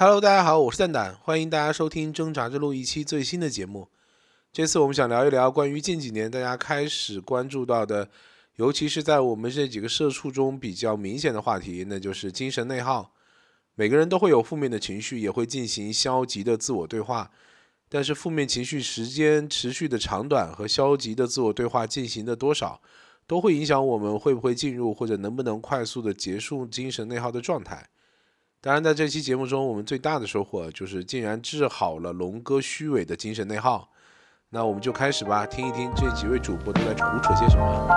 Hello，大家好，我是蛋蛋，欢迎大家收听《挣扎之路》一期最新的节目。这次我们想聊一聊关于近几年大家开始关注到的，尤其是在我们这几个社畜中比较明显的话题，那就是精神内耗。每个人都会有负面的情绪，也会进行消极的自我对话。但是负面情绪时间持续的长短和消极的自我对话进行的多少，都会影响我们会不会进入或者能不能快速的结束精神内耗的状态。当然，在这期节目中，我们最大的收获就是竟然治好了龙哥虚伪的精神内耗。那我们就开始吧，听一听这几位主播都在胡扯些什么。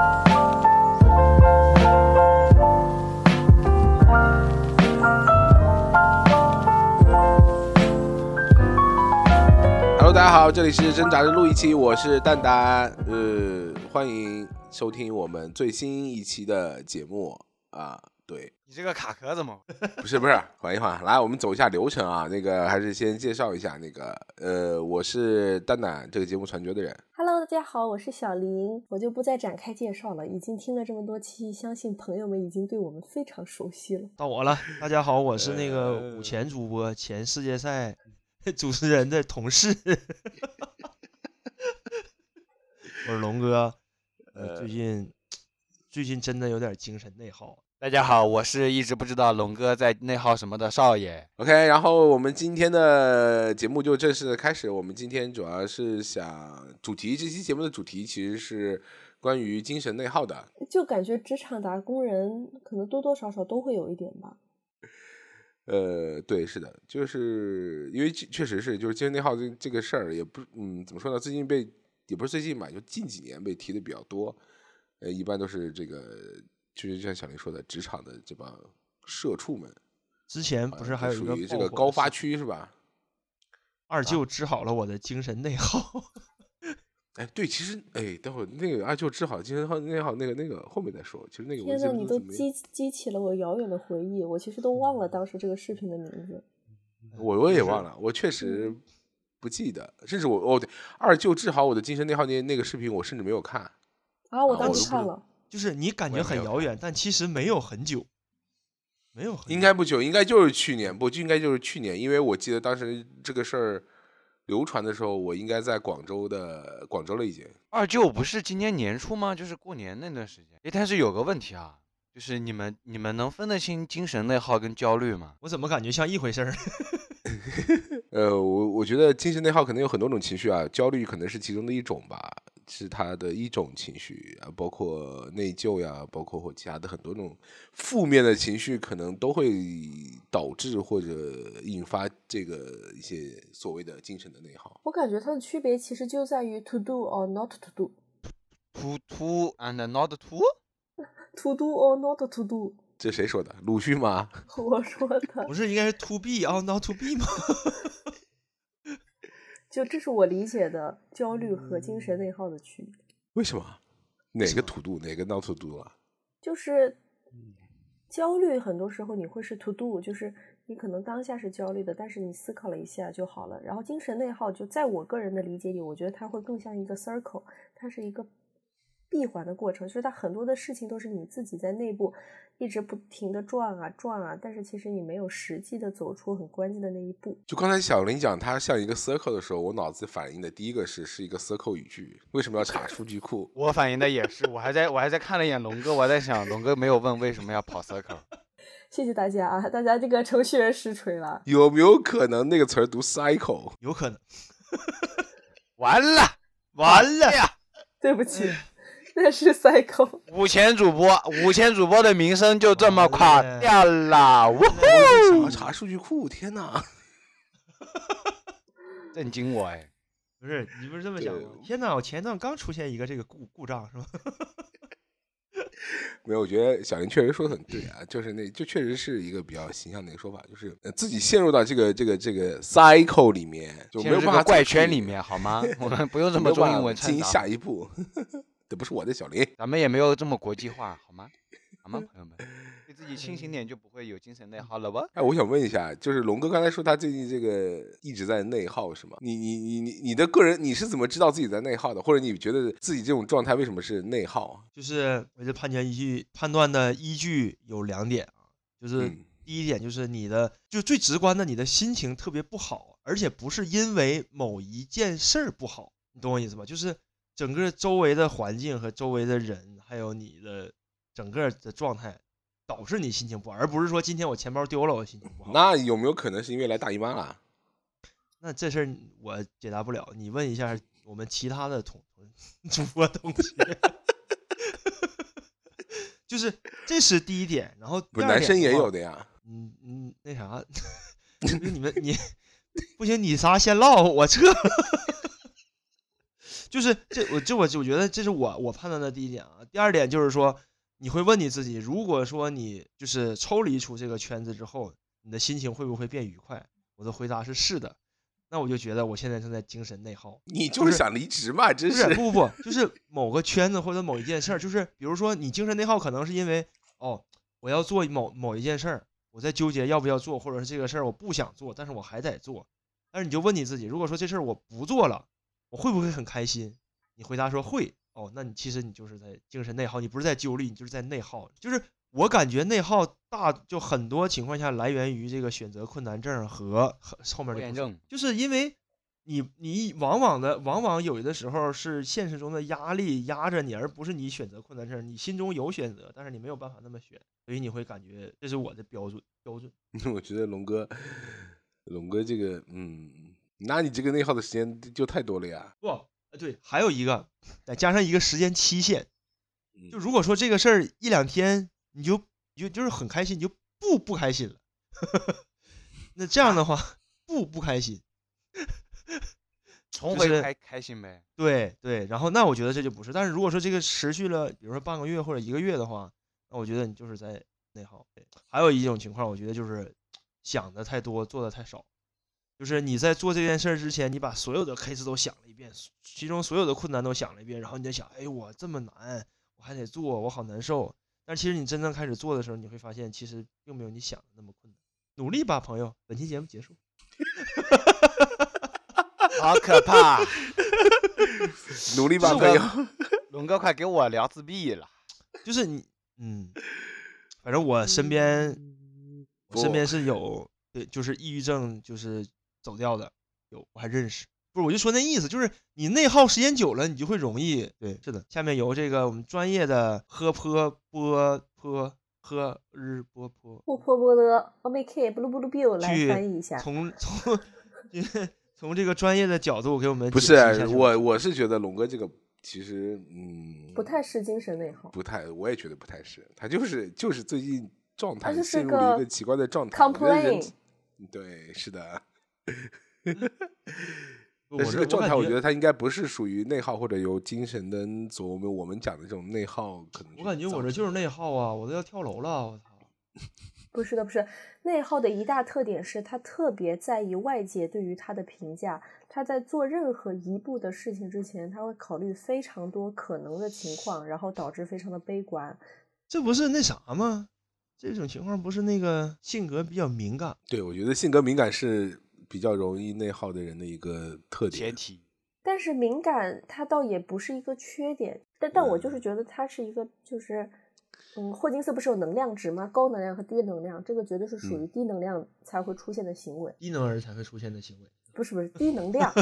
Hello，大家好，这里是挣扎的录一期，我是蛋蛋，呃，欢迎收听我们最新一期的节目啊，对。你这个卡壳怎么？不是不是，缓一缓，来，我们走一下流程啊。那个还是先介绍一下，那个呃，我是蛋蛋，这个节目传觉的人。Hello，大家好，我是小林，我就不再展开介绍了。已经听了这么多期，相信朋友们已经对我们非常熟悉了。到我了，大家好，我是那个呃五前主播，前世界赛 主持人的同事，我是龙哥。呃，最近最近真的有点精神内耗。大家好，我是一直不知道龙哥在内耗什么的少爷。OK，然后我们今天的节目就正式的开始。我们今天主要是想主题，这期节目的主题其实是关于精神内耗的。就感觉职场打工人可能多多少少都会有一点吧。呃，对，是的，就是因为确确实是，就是精神内耗这这个事儿，也不嗯，怎么说呢？最近被也不是最近吧，就近几年被提的比较多。呃，一般都是这个，就是像小林说的，职场的这帮社畜们，之前不是还有一个像属于这个高发区是吧？二舅治好了我的精神内耗。哎，对，其实哎，等会儿那个二舅治好精神耗内耗那个那个后面再说。其实那个天呐，你都激激起了我遥远的回忆，我其实都忘了当时这个视频的名字。我我也忘了，我确实不记得，甚至我哦对，二舅治好我的精神内耗那那个视频，我甚至没有看。啊，我当时看了，就是你感觉很遥远，但其实没有很久，没有很久应该不久，应该就是去年，不就应该就是去年，因为我记得当时这个事儿流传的时候，我应该在广州的广州了已经。二舅不是今年年初吗？就是过年那段时间。哎，但是有个问题啊，就是你们你们能分得清精神内耗跟焦虑吗？我怎么感觉像一回事儿？呃，我我觉得精神内耗可能有很多种情绪啊，焦虑可能是其中的一种吧，是他的一种情绪啊，包括内疚呀，包括或其他的很多种负面的情绪，可能都会导致或者引发这个一些所谓的精神的内耗。我感觉它的区别其实就在于 to do or not to do。to to and not to？to do or not to do，这谁说的？鲁迅吗？我说的，不是应该是 to be or not to be 吗？就这是我理解的焦虑和精神内耗的区别。为什么？哪个土度？哪个 not to do 啊？就是焦虑，很多时候你会是 to do，就是你可能当下是焦虑的，但是你思考了一下就好了。然后精神内耗，就在我个人的理解里，我觉得它会更像一个 circle，它是一个闭环的过程，就是它很多的事情都是你自己在内部一直不停的转啊转啊，但是其实你没有实际的走出很关键的那一步。就刚才小林讲它像一个 circle 的时候，我脑子反应的第一个是是一个 circle 语句，为什么要查数据库？我反应的也是，我还在我还在看了一眼龙哥，我在想龙哥没有问为什么要跑 circle。谢谢大家啊，大家这个程序员实锤了。有没有可能那个词儿读 cycle？有可能。完了完了哎呀！对不起，那是 cycle。五千主播，五千主播的名声就这么垮掉了，呜想要查数据库，天哪！震惊我哎！不是你不是这么想对吗？天呐，我前段刚出现一个这个故故障是吧？没有，我觉得小林确实说的很对啊，就是那就确实是一个比较形象的一个说法，就是呃自己陷入到这个这个这个 cycle 里面，就没陷入这有办法怪圈里，面好吗？我们不用这么中英文进行下，一步。这不是我的小林，咱们也没有这么国际化好吗？好吗，朋友们？对自己清醒点，就不会有精神内耗了吧？哎，我想问一下，就是龙哥刚才说他最近这个一直在内耗，是吗？你你你你你的个人你是怎么知道自己在内耗的？或者你觉得自己这种状态为什么是内耗？就是我这判决依据判断的依据有两点啊，就是嗯第一点就是你的，就最直观的，你的心情特别不好，而且不是因为某一件事儿不好，你懂我意思吧？就是整个周围的环境和周围的人，还有你的整个的状态，导致你心情不好，而不是说今天我钱包丢了，我心情不好。那有没有可能是因为来大姨妈了？那这事儿我解答不了，你问一下我们其他的同 主播同学。就是这是第一点，然后不男生也有的呀。嗯嗯，那啥，你们你不行，你仨先唠，我撤。就是这，我这我就觉得这是我我判断的第一点啊。第二点就是说，你会问你自己，如果说你就是抽离出这个圈子之后，你的心情会不会变愉快？我的回答是是的。那我就觉得我现在正在精神内耗。你就是想离职嘛？真是不不不，就是某个圈子或者某一件事儿，就是比如说你精神内耗，可能是因为哦，我要做某某一件事儿，我在纠结要不要做，或者是这个事儿我不想做，但是我还得做。但是你就问你自己，如果说这事儿我不做了，我会不会很开心？你回答说会。哦，那你其实你就是在精神内耗，你不是在焦虑，你就是在内耗，就是。我感觉内耗大，就很多情况下来源于这个选择困难症和后面的症，就是因为你你往往的往往有的时候是现实中的压力压着你，而不是你选择困难症。你心中有选择，但是你没有办法那么选，所以你会感觉这是我的标准标准。我觉得龙哥，龙哥这个，嗯，那你这个内耗的时间就太多了呀。不，对，还有一个再加上一个时间期限，就如果说这个事儿一两天。你就你就就是很开心，你就不不开心了。那这样的话，不不开心，重回开开心呗。对对，然后那我觉得这就不是。但是如果说这个持续了，比如说半个月或者一个月的话，那我觉得你就是在内耗。还有一种情况，我觉得就是想的太多，做的太少。就是你在做这件事儿之前，你把所有的 case 都想了一遍，其中所有的困难都想了一遍，然后你在想，哎，我这么难，我还得做，我好难受。但其实你真正开始做的时候，你会发现其实并没有你想的那么困难。努力吧，朋友！本期节目结束。好可怕！努力吧，朋友！龙哥，快给我聊自闭了。就是你，嗯，反正我身边，我身边是有，对，就是抑郁症，就是走掉的，有，我还认识。不是，我就说那意思，就是你内耗时间久了，你就会容易对，是的。下面由这个我们专业的喝坡波坡喝日波坡波坡波的 o m k blue blue biu 来翻译一下。从从从这个专业的角度给我们不是我我是觉得龙哥这个其实嗯不太是精神内耗，不太，我也觉得不太是，他就是就是最近状态陷入了一个奇怪的状态。complain，对，是的。但是这个状态，我觉得他应该不是属于内耗或者有精神的，我们我们讲的这种内耗，可能我感觉我这就是内耗啊，我都要跳楼了，我操！不是的，不是内耗的一大特点是他特别在意外界对于他的评价，他在做任何一步的事情之前，他会考虑非常多可能的情况，然后导致非常的悲观。这不是那啥吗？这种情况不是那个性格比较敏感？对，我觉得性格敏感是。比较容易内耗的人的一个特点，但是敏感它倒也不是一个缺点，但但我就是觉得它是一个，就是嗯，霍金斯不是有能量值吗？高能量和低能量，这个绝对是属于低能量才会出现的行为，低能儿才会出现的行为，不是不是低能量。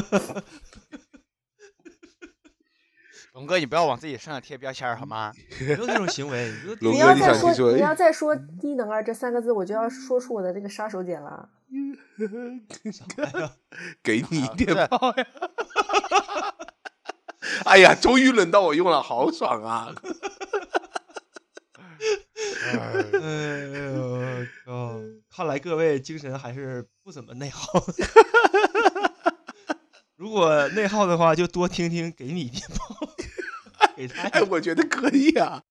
龙哥，你不要往自己身上贴标签好吗？没有那种行为。你要再说你要再说低能儿这三个字，我就要说出我的这个杀手锏了。给你电炮呀！哎呀，终于轮到我用了，好爽啊！哎呦，靠！看来各位精神还是不怎么内耗。如果内耗的话，就多听听给你电炮。给他，哎，我觉得可以啊。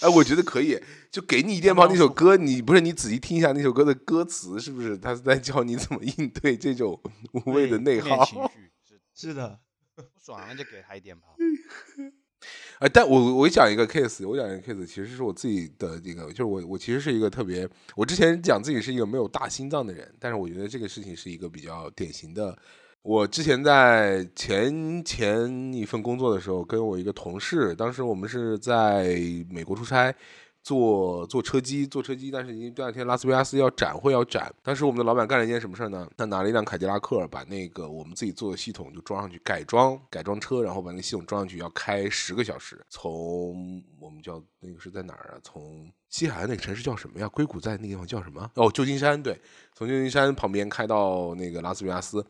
哎，我觉得可以，就给你一电炮那首歌，你不是你仔细听一下那首歌的歌词，是不是？他是在教你怎么应对这种无谓的内耗。情绪 是的，不爽了就给他一电炮。哎，但我我讲一个 case，我讲一个 case，其实是我自己的这个，就是我我其实是一个特别，我之前讲自己是一个没有大心脏的人，但是我觉得这个事情是一个比较典型的。我之前在前前一份工作的时候，跟我一个同事，当时我们是在美国出差，做做车机，做车机，但是因为第二天拉斯维加斯要展会要展，当时我们的老板干了一件什么事儿呢？他拿了一辆凯迪拉克，把那个我们自己做的系统就装上去，改装改装车，然后把那个系统装上去，要开十个小时，从我们叫那个是在哪儿啊？从西海岸那个城市叫什么呀？硅谷在那个地方叫什么？哦，旧金山，对，从旧金山旁边开到那个拉斯维加斯。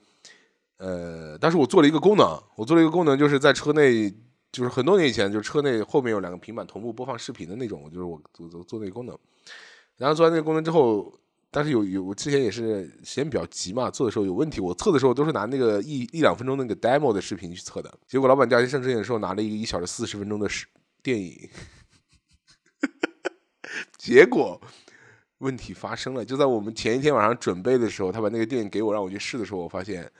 呃，但是我做了一个功能，我做了一个功能，就是在车内，就是很多年以前，就是车内后面有两个平板同步播放视频的那种，就是我做做做那个功能。然后做完那个功能之后，但是有有我之前也是时间比较急嘛，做的时候有问题，我测的时候都是拿那个一一两分钟那个 demo 的视频去测的，结果老板第二天上车演的时候拿了一个一小时四十分钟的视电影，结果问题发生了，就在我们前一天晚上准备的时候，他把那个电影给我让我去试的时候，我发现。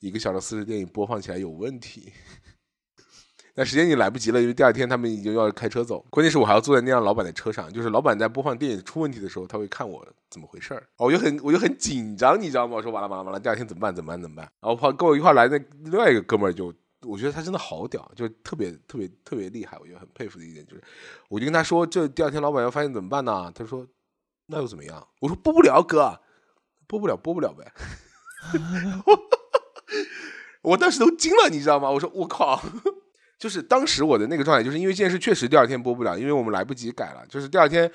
一个小时四十电影播放起来有问题，那时间已经来不及了，因为第二天他们已经要开车走。关键是我还要坐在那辆老板的车上，就是老板在播放电影出问题的时候，他会看我怎么回事儿。哦，我就很我就很紧张，你知道吗？我说完了完了完了，第二天怎么办？怎么办？怎么办？然后跑跟我一块来的另外一个哥们儿就，我觉得他真的好屌，就特别特别特别厉害。我觉得很佩服的一点就是，我就跟他说，这第二天老板要发现怎么办呢？他说那又怎么样？我说播不了，哥，播不了，播不了呗。我当时都惊了，你知道吗？我说我靠，就是当时我的那个状态，就是因为这件事确实第二天播不了，因为我们来不及改了。就是第二天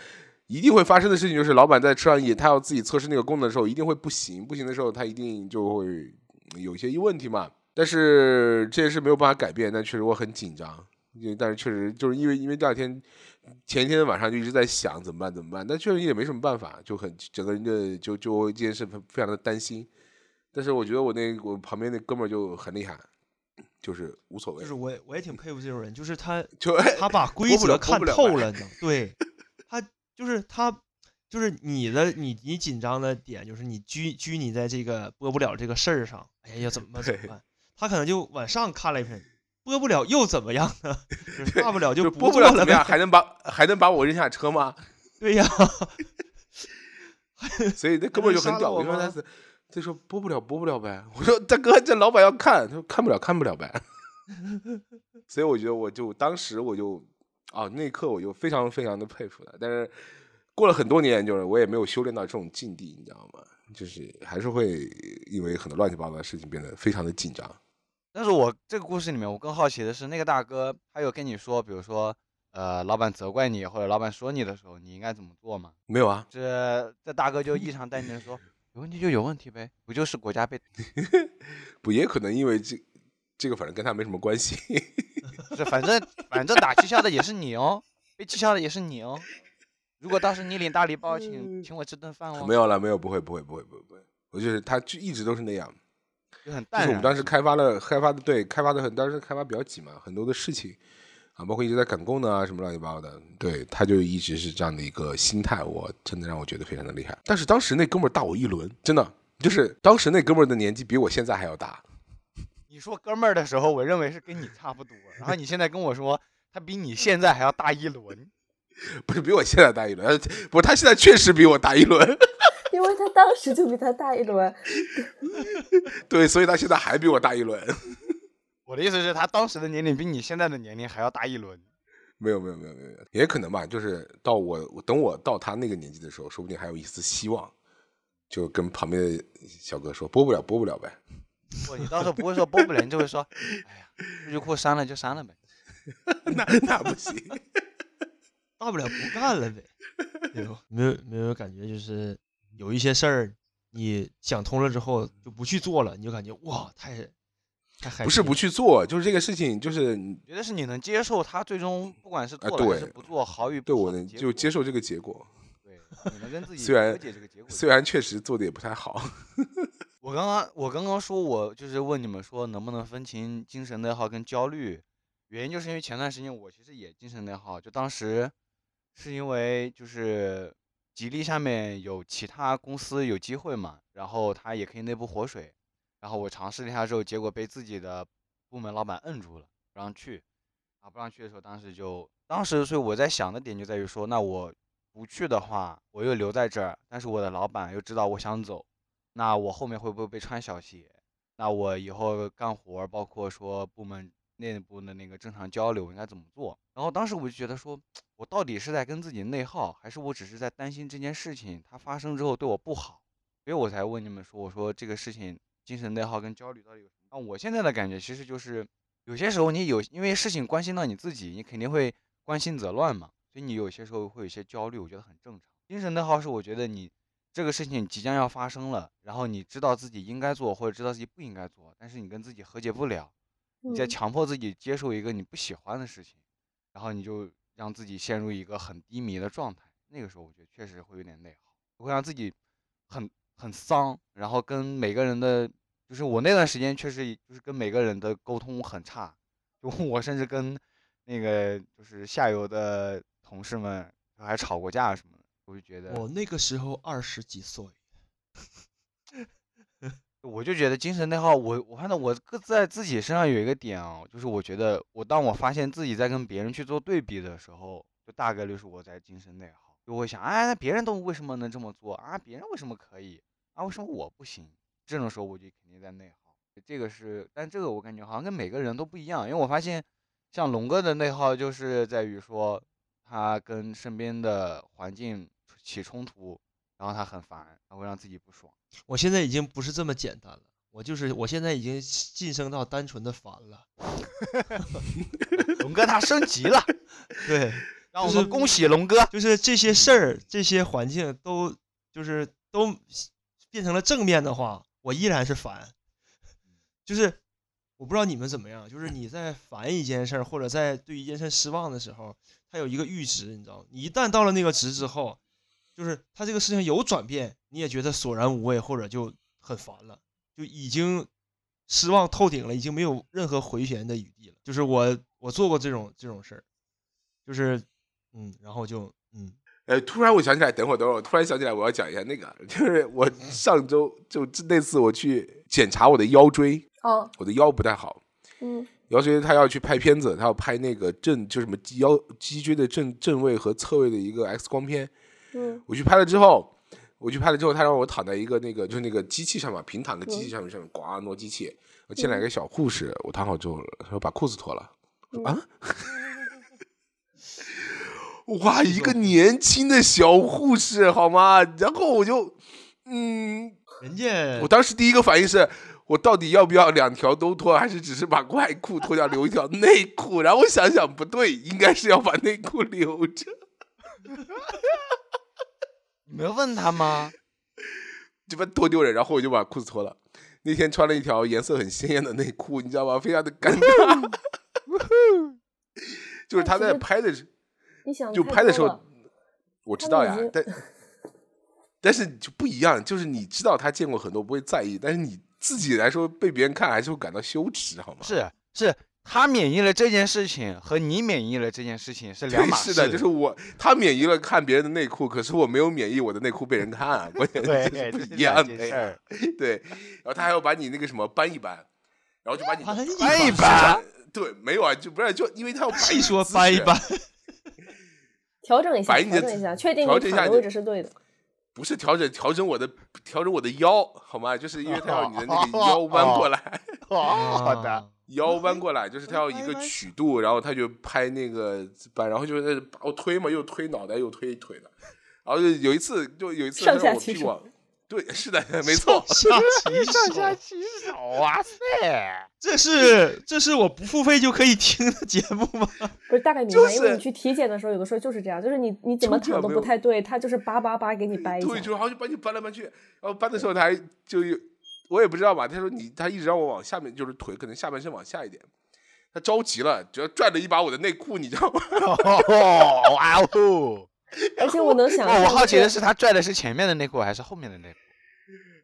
一定会发生的事情，就是老板在车上也他要自己测试那个功能的时候，一定会不行，不行的时候他一定就会有一些问题嘛。但是这件事没有办法改变，但确实我很紧张，因为但是确实就是因为因为第二天前一天晚上就一直在想怎么办怎么办，但确实也没什么办法，就很整个人的就就这件事非常的担心。但是我觉得我那我旁边那哥们儿就很厉害，就是无所谓。就是我我也挺佩服这种人，就是他 就他把规则看透了，对，他就是他就是你的你你紧张的点就是你拘拘泥在这个播不了这个事儿上，哎呀怎么怎么办？他可能就往上看了一遍，播不了又怎么样呢？大不了就播不了怎么样？还能把还能把我扔下车吗？对呀，所以那哥们儿就很屌，我说他是。他说播不了，播不了呗。我说 大哥，这老板要看，他说看不了，看不了呗。所以我觉得，我就当时我就啊，那一刻我就非常非常的佩服他。但是过了很多年，就是我也没有修炼到这种境地，你知道吗？就是还是会因为很多乱七八糟的事情变得非常的紧张。但是我这个故事里面，我更好奇的是，那个大哥他有跟你说，比如说呃，老板责怪你或者老板说你的时候，你应该怎么做吗？没有啊，这这大哥就异常淡定的说。有问题就有问题呗，不就是国家被？不也可能因为这这个，反正跟他没什么关系。是，反正反正打绩效的也是你哦，被绩效的也是你哦。如果当时你领大礼包，请请我吃顿饭哦。没有了，没有，不会，不会，不会，不会，不会。我就是他，就一直都是那样，就很淡。就是我们当时开发了，开发的对，开发的很，当时开发比较急嘛，很多的事情。啊，包括一直在赶工呢啊，什么乱七八糟的，对，他就一直是这样的一个心态，我真的让我觉得非常的厉害。但是当时那哥们儿大我一轮，真的，就是当时那哥们儿的年纪比我现在还要大。你说哥们儿的时候，我认为是跟你差不多，然后你现在跟我说他比你现在还要大一轮，不是比我现在大一轮，不是他现在确实比我大一轮，因为他当时就比他大一轮，对，所以他现在还比我大一轮。我的意思是，他当时的年龄比你现在的年龄还要大一轮。没有，没有，没有，没有，也可能吧。就是到我等我到他那个年纪的时候，说不定还有一丝希望。就跟旁边的小哥说：“播不了，播不了呗。”不，你到时候不会说播不了，你就会说：“哎呀，数据库删了就删了呗。”那那不行，大不了不干了呗。没有没有感觉，就是有一些事儿你想通了之后就不去做了，你就感觉哇，太。不是不去做，就是这个事情，就是觉得是你能接受他最终不管是做还是不做，好与对我能就接受这个结果。对，你能跟自己虽然解这个结果，虽然确实做的也不太好。我刚刚我刚刚说，我就是问你们说能不能分清精神内耗跟焦虑，原因就是因为前段时间我其实也精神内耗，就当时是因为就是吉利下面有其他公司有机会嘛，然后他也可以内部活水。然后我尝试了一下之后，结果被自己的部门老板摁住了，不让去。啊，不让去的时候，当时就，当时所以我在想的点就在于说，那我不去的话，我又留在这儿，但是我的老板又知道我想走，那我后面会不会被穿小鞋？那我以后干活，包括说部门内部的那个正常交流应该怎么做。然后当时我就觉得说，我到底是在跟自己内耗，还是我只是在担心这件事情它发生之后对我不好，所以我才问你们说，我说这个事情精神内耗跟焦虑到底有什么？那，我现在的感觉其实就是有些时候你有因为事情关心到你自己，你肯定会关心则乱嘛，所以你有些时候会有些焦虑，我觉得很正常。精神内耗是我觉得你。这个事情即将要发生了，然后你知道自己应该做或者知道自己不应该做，但是你跟自己和解不了，你在强迫自己接受一个你不喜欢的事情，然后你就让自己陷入一个很低迷的状态。那个时候我觉得确实会有点内耗，会让自己很很丧，然后跟每个人的，就是我那段时间确实就是跟每个人的沟通很差，就我甚至跟那个就是下游的同事们还吵过架什么的。我就觉得，我那个时候二十几岁，我就觉得精神内耗。我我看到我各在自己身上有一个点啊，就是我觉得我当我发现自己在跟别人去做对比的时候，就大概率是我在精神内耗。就会想，哎，那别人都为什么能这么做啊？别人为什么可以啊？为什么我不行？这种时候我就肯定在内耗。这个是，但这个我感觉好像跟每个人都不一样，因为我发现，像龙哥的内耗就是在于说，他跟身边的环境。起冲突，然后他很烦，他会让自己不爽。我现在已经不是这么简单了，我就是我现在已经晋升到单纯的烦了。龙哥他升级了，对，让我们恭喜龙哥。就是这些事儿、这些环境都就是都变成了正面的话，我依然是烦。就是我不知道你们怎么样，就是你在烦一件事儿或者在对一件事失望的时候，它有一个阈值，你知道吗？你一旦到了那个值之后。就是它这个事情有转变，你也觉得索然无味，或者就很烦了，就已经失望透顶了，已经没有任何回旋的余地了。就是我我做过这种这种事儿，就是嗯，然后就嗯，呃，突然我想起来，等会儿等会儿，我突然想起来，我要讲一下那个，就是我上周就那次我去检查我的腰椎，哦，我的腰不太好，嗯，腰椎他要去拍片子，他要拍那个正就什么腰脊椎的正正位和侧位的一个 X 光片。嗯我去拍了之后，我去拍了之后，他让我躺在一个那个就是那个机器上面，平躺的机器上面上面呱挪机器。我进来一个小护士，我躺好之后，他说把裤子脱了。啊！哇，一个年轻的小护士好吗？然后我就，嗯，人家，我当时第一个反应是我到底要不要两条都脱，还是只是把外裤脱掉留一条内裤？然后我想想不对，应该是要把内裤留着。没有问他吗？这不多丢人！然后我就把裤子脱了。那天穿了一条颜色很鲜艳的内裤，你知道吗？非常的尴尬。就是他在拍的时，就拍的时候，我知道呀，但但是就不一样，就是你知道他见过很多，不会在意，但是你自己来说被别人看还是会感到羞耻，好吗？是是。他免疫了这件事情和你免疫了这件事情是 两码事。是的，就是我他免疫了看别人的内裤，可是我没有免疫我的内裤被人看，关键是不一样的事儿。对，然后他还要把你那个什么搬一搬，然后就把你搬一搬。对，没有啊，就不是就因为他要细 说搬一搬，调整一下，调整一下，确定你躺的位置是对的。不是调整调整我的调整我的腰好吗？就是因为他要你的那个腰弯过来。好的。腰弯过来，就是他要一个曲度，然后他就拍那个板，然后就是把我推嘛，又推脑袋，又推腿的。然后就有一次，就有一次让我屁股，对，是的，没错，上下其手，哇塞，这是这是我不付费就可以听的节目吗？不是，大概明白，因为你去体检的时候，有的时候就是这样，就是你你怎么躺都不太对，他就是叭叭叭给你掰一下，对，就好像把你搬来搬去，然后搬的时候他还就有。我也不知道吧，他说你，他一直让我往下面，就是腿可能下半身往下一点，他着急了，主要拽了一把我的内裤，你知道吗？哇哦！而且我能想，我好奇的是，他拽的是前面的内裤还是后面的内裤？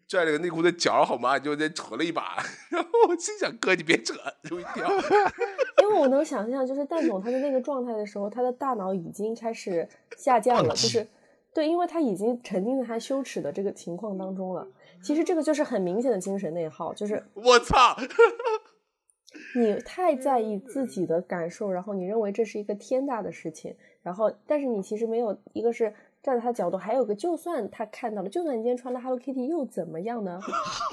拽了个内裤的角，好吗？就在扯了一把，然后我心想，哥你别扯，容易掉。因为我能想象，就是蛋总他的那个状态的时候，他的大脑已经开始下降了，就是对，因为他已经沉浸在他羞耻的这个情况当中了。其实这个就是很明显的精神内耗，就是我操，你太在意自己的感受，然后你认为这是一个天大的事情，然后但是你其实没有一个是站在他角度，还有个，就算他看到了，就算你今天穿了 Hello Kitty 又怎么样呢？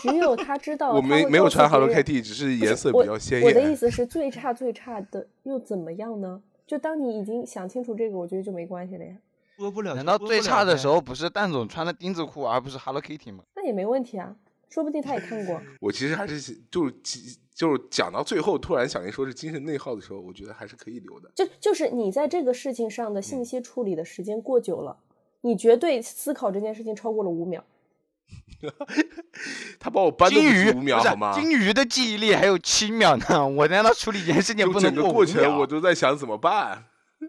只有他知道，我没没有穿 Hello Kitty，只是颜色比较鲜艳。我的意思是最差最差的又怎么样呢？就当你已经想清楚这个，我觉得就没关系了呀。播不了。难道最差的时候不是蛋总穿的丁字裤，而不是 Hello Kitty 吗？那也没问题啊，说不定他也看过。我其实还是就是就是讲到最后，突然想一说是精神内耗的时候，我觉得还是可以留的。就就是你在这个事情上的信息处理的时间过久了。你绝对思考这件事情超过了五秒，他把我搬金鱼五秒好吗？金鱼的记忆力还有七秒呢，我难道处理一件事情不能过过程我都在想怎么办？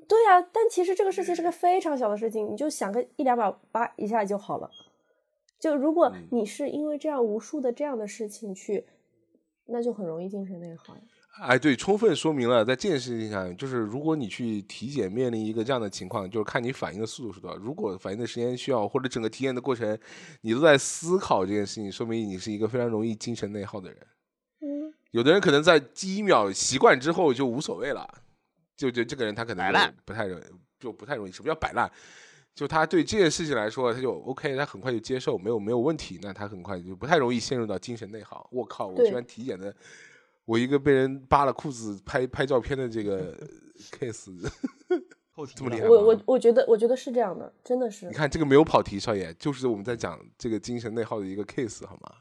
对呀，但其实这个事情是个非常小的事情，你就想个一两秒，叭一下就好了。就如果你是因为这样无数的这样的事情去，那就很容易精神内耗呀。哎，对，充分说明了在这件事情上，就是如果你去体检面临一个这样的情况，就是看你反应的速度是多少。如果反应的时间需要，或者整个体检的过程你都在思考这件事情，说明你是一个非常容易精神内耗的人。嗯，有的人可能在第一秒习惯之后就无所谓了，就就这个人他可能不太容易，就不太容易。什么叫摆烂？就他对这件事情来说，他就 OK，他很快就接受，没有没有问题，那他很快就不太容易陷入到精神内耗。我靠，我居然体检的。我一个被人扒了裤子拍拍照片的这个 case，这么厉害我我我觉得我觉得是这样的，真的是。你看这个没有跑题，少爷，就是我们在讲这个精神内耗的一个 case，好吗？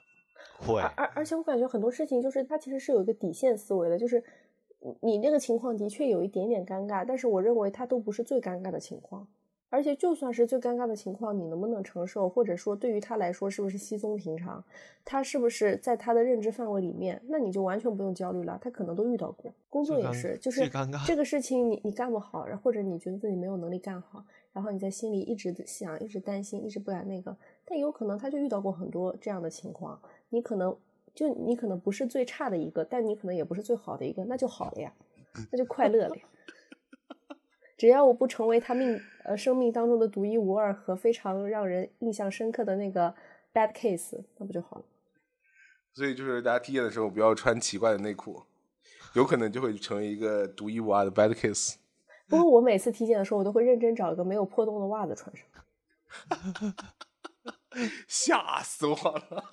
会。而而且我感觉很多事情就是他其实是有一个底线思维的，就是你那个情况的确有一点点尴尬，但是我认为他都不是最尴尬的情况。而且就算是最尴尬的情况，你能不能承受，或者说对于他来说是不是稀松平常，他是不是在他的认知范围里面，那你就完全不用焦虑了。他可能都遇到过，工作也是，就是这个事情你你干不好，或者你觉得自己没有能力干好，然后你在心里一直想，一直担心，一直不敢那个，但有可能他就遇到过很多这样的情况，你可能就你可能不是最差的一个，但你可能也不是最好的一个，那就好了呀，那就快乐了呀。只要我不成为他命呃生命当中的独一无二和非常让人印象深刻的那个 bad case，那不就好了？所以就是大家体检的时候不要穿奇怪的内裤，有可能就会成为一个独一无二的 bad case。不过我每次体检的时候，我都会认真找一个没有破洞的袜子穿上。吓死我了！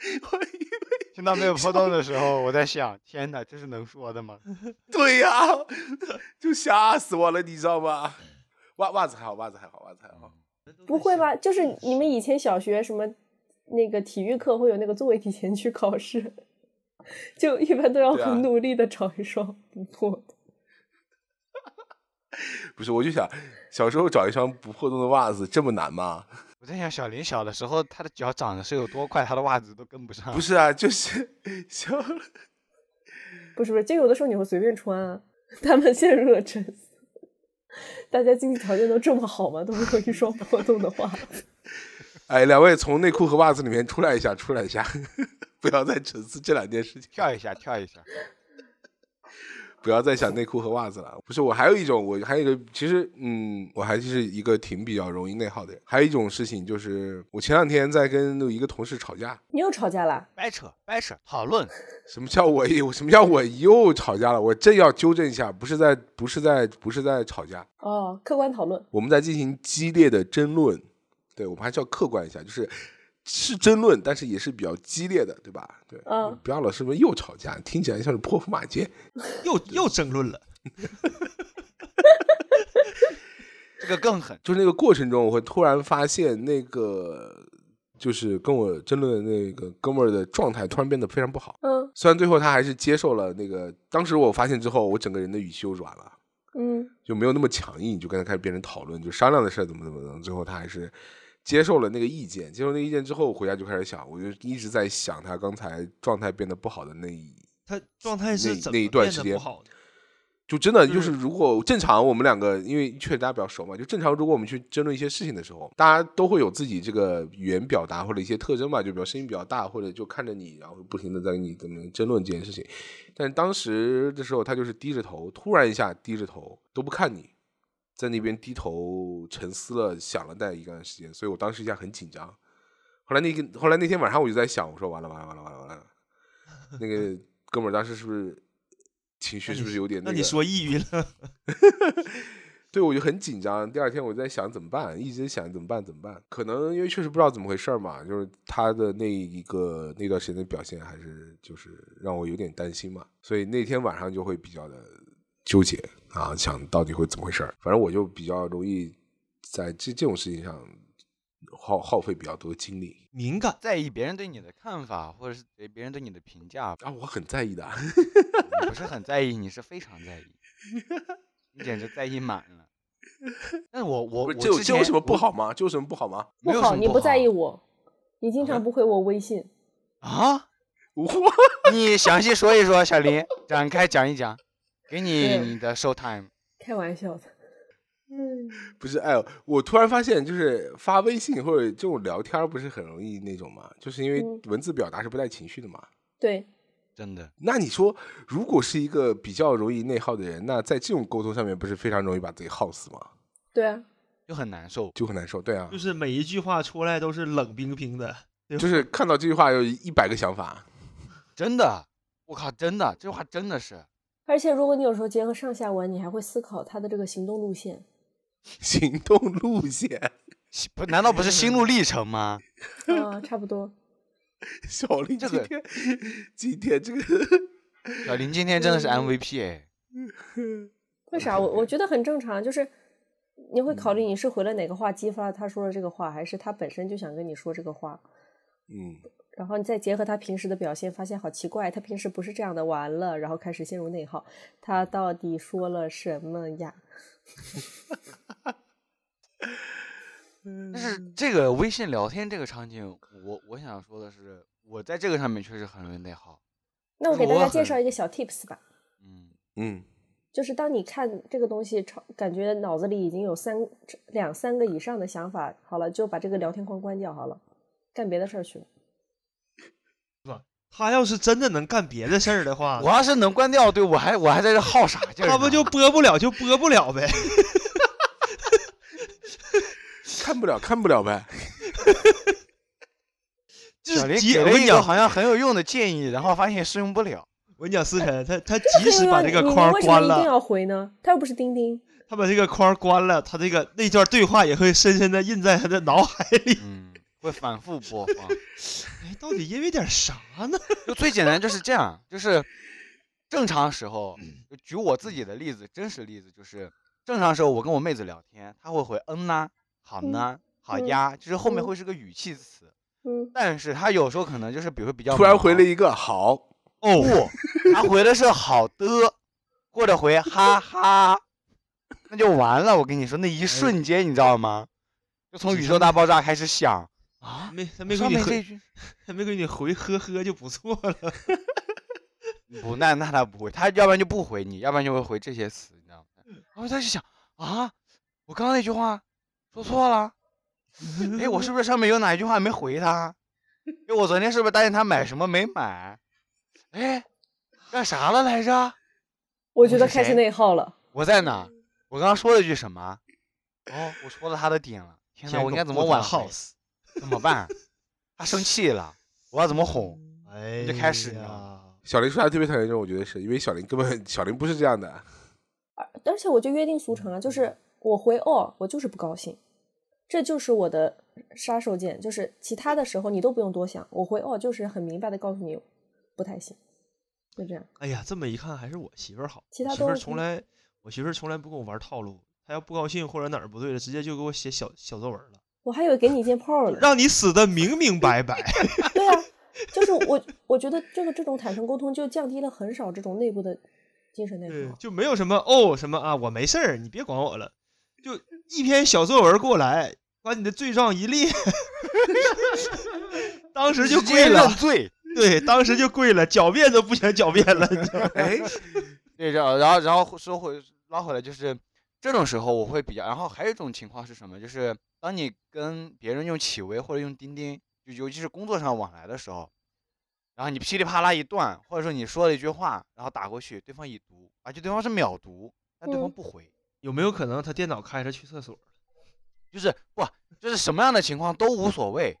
我以为听到没有破洞的时候，我在想：天哪，这是能说的吗？对呀，就吓死我了，你知道吗？袜袜子还好，袜子还好，袜子还好。不会吧？就是你们以前小学什么那个体育课会有那个座位体前去考试，就一般都要很努力的找一双不破的。不是，我就想小时候找一双不破洞的袜子这么难吗？我在想，小林小的时候，他的脚长得是有多快，他的袜子都跟不上。不是啊，就是小，不是不是，就有的时候你会随便穿啊。他们陷入了沉思。大家经济条件都这么好吗？都没有一双破洞的袜子。哎，两位从内裤和袜子里面出来一下，出来一下，不要再沉思这两件事情。跳一下，跳一下。不要再想内裤和袜子了。不是，我还有一种，我还有一个，其实，嗯，我还是一个挺比较容易内耗的人。还有一种事情就是，我前两天在跟一个同事吵架。你又吵架了？掰扯，掰扯，讨论。什么叫我又？什么叫我又吵架了？我正要纠正一下，不是在，不是在，不是在吵架。哦，客观讨论。我们在进行激烈的争论。对，我们还是要客观一下，就是。是争论，但是也是比较激烈的，对吧？对，嗯，不要老是不是又吵架，听起来像是泼妇骂街，又又争论了。这个更狠，就是那个过程中，我会突然发现，那个就是跟我争论的那个哥们儿的状态突然变得非常不好。嗯，虽然最后他还是接受了那个，当时我发现之后，我整个人的语气又软了，嗯，就没有那么强硬，就跟他开始变成讨论，就商量的事怎么怎么怎么最后他还是。接受了那个意见，接受那个意见之后，回家就开始想，我就一直在想他刚才状态变得不好的那一，他状态是那那一段时间不好的，就真的就是如果正常我们两个，因为确实大家比较熟嘛，就正常如果我们去争论一些事情的时候，大家都会有自己这个语言表达或者一些特征吧，就比如声音比较大，或者就看着你，然后不停的在跟你跟争论这件事情。但当时的时候，他就是低着头，突然一下低着头都不看你。在那边低头沉思了，想了待一段时间，所以我当时一下很紧张。后来那个，后来那天晚上我就在想，我说完了完了完了完了完了，那个哥们儿当时是不是情绪是不是有点？那你说抑郁了？对，我就很紧张。第二天我在想怎么办，一直想怎么办怎么办。可能因为确实不知道怎么回事嘛，就是他的那一个那段时间的表现，还是就是让我有点担心嘛。所以那天晚上就会比较的纠结啊，想到底会怎么回事儿。反正我就比较容易在这这种事情上耗耗费比较多精力敏感，在意别人对你的看法，或者是对别人对你的评价，啊，我很在意的。你不是很在意，你是非常在意，你简直在意满了。但是我我我这有这有什么不好吗？这有什么不好吗？没有不好，你不在意我，你经常不回我微信。啊？我你详细说一说，小林，展开讲一讲，给你你的 show time。开玩笑的。嗯，不是，哎呦，我突然发现，就是发微信或者这种聊天不是很容易那种嘛，就是因为嗯文字表达是不带情绪的嘛。对，真的，那你说，如果是一个比较容易内耗的人，那在这种沟通上面，不是非常容易把自己耗死吗？对啊，就很难受。就很难受。对啊就，是每一句话出来都是冷冰冰的。就是看到这句话有一百个想法。真的，我靠，真的，这句话真的是，而且如果你有时候结合上下文，你还会思考他的这个行动路线。行动路线，不难道不是心路历程吗？啊，差不多。小林这个今天今天这个小林今天真的是 MVP 哎，为啥？我我觉得很正常，就是你会考虑你是回了哪个话激发了他说的这个话，还是他本身就想跟你说这个话，嗯，然后你再结合他平时的表现，发现好奇怪，他平时不是这样的，完了，然后开始陷入内耗，他到底说了什么呀？但是这个微信聊天这个场景，我我想说的是，我在这个上面确实很容易内耗。那我给大家介绍一个小 tips 吧，嗯，嗯，就是当你看这个东西，超感觉脑子里已经有三两三个以上的想法，好了，就把这个聊天框关掉好了，干别的事儿去了。他要是真的能干别的事儿的话我，要是能关掉，对我还我还在这耗啥劲？他不就播不了就播不了呗？看不了看不了呗。小林就是即给了一个我跟你讲，好像很有用的建议，然后发现适用不了。我跟你讲，思辰他他这即使把这个框关了，一定要回呢？他又不是钉钉。他把这个框关了，他这个那段对话也会深深的印在他的脑海里。嗯，会反复播放。哎，到底因为点啥呢？就最简单就是这样，就是正常时候，就举我自己的例子，真实例子就是正常时候我跟我妹子聊天，她会回嗯呐、好呢、好嗯呀，就是后面嗯会是个语气词，嗯，但是她有时候可能就是比如说比较突然回了一个好，哦，不，她回的是好的，或者回哈哈，那就完了。我跟你说，那一瞬间你知道吗？就从宇宙大爆炸开始想啊，没他没给你回，他没给你回呵呵就不错了。不，那那他不会，他要不然就不回你，要不然就会回这些词，你知道吗？然后他就想啊，我刚刚那句话说错了，哎，我是不是上面有哪一句话没回他？哎，我昨天是不是答应他买什么没买？哎，干啥了来着？我觉得开始内耗了。我在哪？我刚刚说了句什么？哦，我戳到他的点了。天呐，我应该怎么挽回？死？怎么办？他生气了，我要怎么哄？哎，就开始呀了。小林说的特别讨厌这种，我觉得是因为小林根本小林不是这样的。而而且我就约定俗成啊，就是我回哦，我就是不高兴，这就是我的杀手锏。就是其他的时候你都不用多想，我回哦就是很明白的告诉你不太行，就这样。哎呀，这么一看还是我媳妇儿好。其他我媳妇儿从来，我媳妇儿从来不跟我玩套路。她要不高兴或者哪儿不对了，直接就给我写小小作文了，我还以为给你一件炮呢。让你死的明明白白。对啊，就是我我觉得这个这种坦诚沟通就降低了很少这种内部的精神内对耗，。就没有什么哦什么啊，我没事儿，你别管我了，就一篇小作文过来，把你的罪状一列，当时就跪了认，罪。对，当时就跪了，狡辩都不想狡辩了，你知道吗？哎，对，然后然后然后说回拉回来，就是这种时候我会比较，然后还有一种情况是什么？就是当你跟别人用企微或者用钉钉，就尤其是工作上往来的时候，然后你噼里啪啦一段，或者说你说了一句话，然后打过去，对方已读，而且对方是秒读，但对方嗯不回，有没有可能他电脑开着去厕所？就是不就是什么样的情况都无所谓。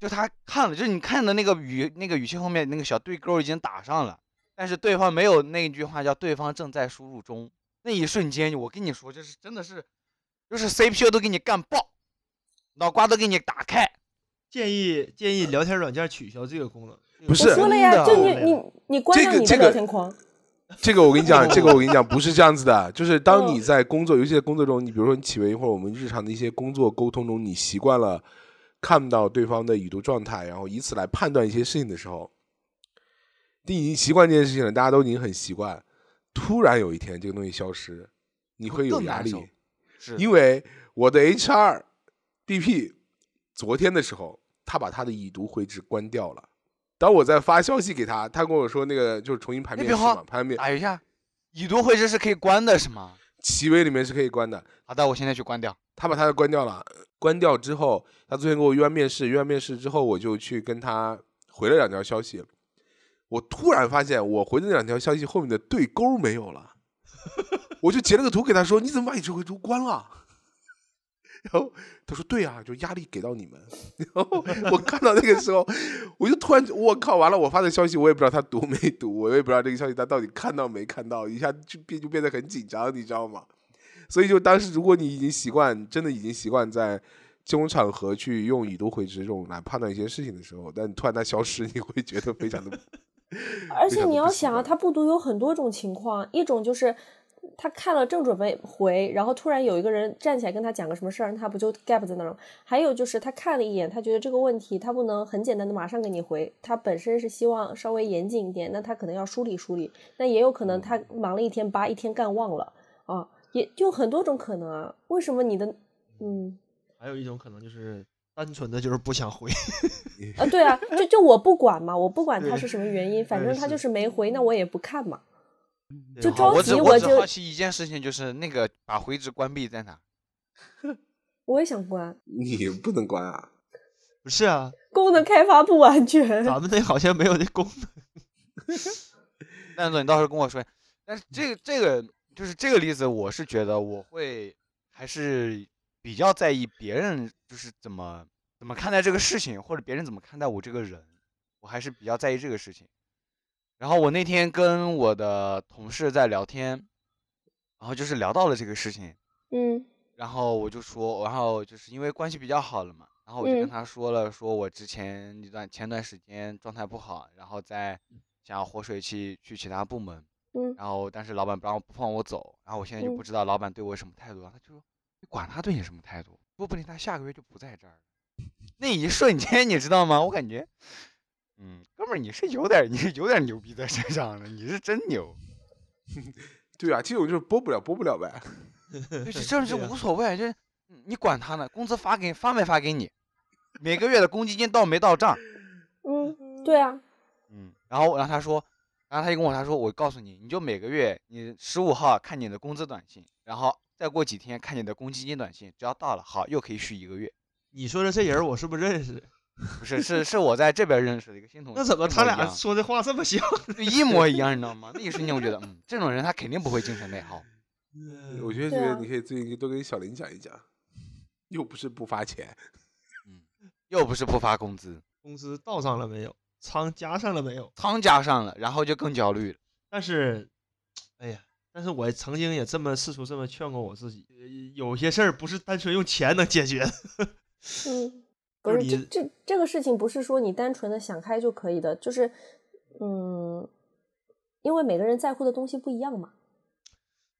就他看了，就是你看的那个语那个语气后面那个小对勾已经打上了，但是对方没有那句话叫对方正在输入中，那一瞬间，我跟你说，就是真的是，就是 CPU 都给你干爆，脑瓜都给你打开。建议建议聊天软件取消这个功能。不是我说了呀，就真你你你关掉你的这个这个聊天框，这个我跟你讲，这个我跟你讲，不是这样子的，就是当你嗯在工作，尤其在工作中，你比如说你起微或者我们日常的一些工作沟通中，你习惯了看到对方的已读状态，然后以此来判断一些事情的时候，你已经习惯这件事情了，大家都已经很习惯。突然有一天这个东西消失，你会会有压力是因为我的 HR BP 昨天的时候，他把他的已读回执关掉了。当我在发消息给他，他跟我说那个就是重新排面试嘛，排面打一下，已读回执是可以关的，是吗？企微里面是可以关的。好的，我现在去关掉。他把他的关掉了，关掉之后，他昨天给我约完面试，约完面试之后，我就去跟他回了两条消息。我突然发现，我回的那两条消息后面的对勾没有了，我就截了个图给他说：“你怎么把你这回图关了？”然后他说：“对啊，就压力给到你们。”然后我看到那个时候，我就突然我靠，完了！我发的消息我也不知道他读没读，我也不知道这个消息他到底看到没看到，一下就变就变得很紧张，你知道吗？所以就当时，如果你已经习惯，真的已经习惯在这种场合去用已读回执这种来判断一些事情的时候，但你突然它消失，你会觉得非常的，而且你要想啊，他不读有很多种情况，一种就是他看了正准备回，然后突然有一个人站起来跟他讲个什么事儿，他不就 gap 在那儿吗？还有就是他看了一眼，他觉得这个问题他不能很简单的马上给你回，他本身是希望稍微严谨一点，那他可能要梳理梳理，那也有可能他忙了一天，把一天干忘了啊，也就很多种可能啊。为什么你的嗯还有一种可能就是单纯的就是不想回。啊对啊，就就我不管嘛，我不管他是什么原因，反正他就是没回，那我也不看嘛。就着急我就只好奇一件事情，就是那个把回执关闭在哪？我也想关，你不能关啊。不是啊，功能开发不完全。咱们那好像没有这功能。蛋总，你到时候跟我说。但是这个这个就是这个例子，我是觉得我会还是比较在意别人就是怎么怎么看待这个事情，或者别人怎么看待我这个人，我还是比较在意这个事情。然后我那天跟我的同事在聊天，然后就是聊到了这个事情，嗯。然后我就说，然后就是因为关系比较好了嘛，然后我就跟嗯。他说了，说我之前一段前段时间状态不好，然后在想要活水去去其他部门，嗯。然后但是老板不让我不放我走，然后我现在就不嗯。知道老板对我什么态度，然后他就说你管他对你什么态度，说不定他下个月就不在这儿了。那一瞬间你知道吗？我感觉，嗯，哥们儿你是有点儿你是有点牛逼在身上的，你是真牛。对啊，这种就是播不了，播不了呗。对，这 这无所谓，就是嗯你管他呢，工资发给发没发给你，每个月的公积金到没到账，嗯，对啊，嗯，然后然后他说，然后他就跟我他说，我告诉你，你就每个月你十五号看你的工资短信，然后再过几天看你的公积金短信，只要到了，好，又可以续一个月。你说的这人我是不是认识？不是，是是我在这边认识的一个新同事，那怎么他俩说的话这么像？就一模一样，你知道吗？那一瞬间我觉得，嗯，这种人他肯定不会精神内耗。我觉得觉得你可以最近多跟小林讲一讲，又不是不发钱。嗯又不是不发工资，工资到账了没有？仓加上了没有？仓加上了，然后就更焦虑了。但是，哎呀，但是我曾经也这么试图这么劝过我自己，呃有些事儿不是单纯用钱能解决的。嗯，不是这这这个事情不是说你单纯的想开就可以的，就是嗯，因为每个人在乎的东西不一样嘛。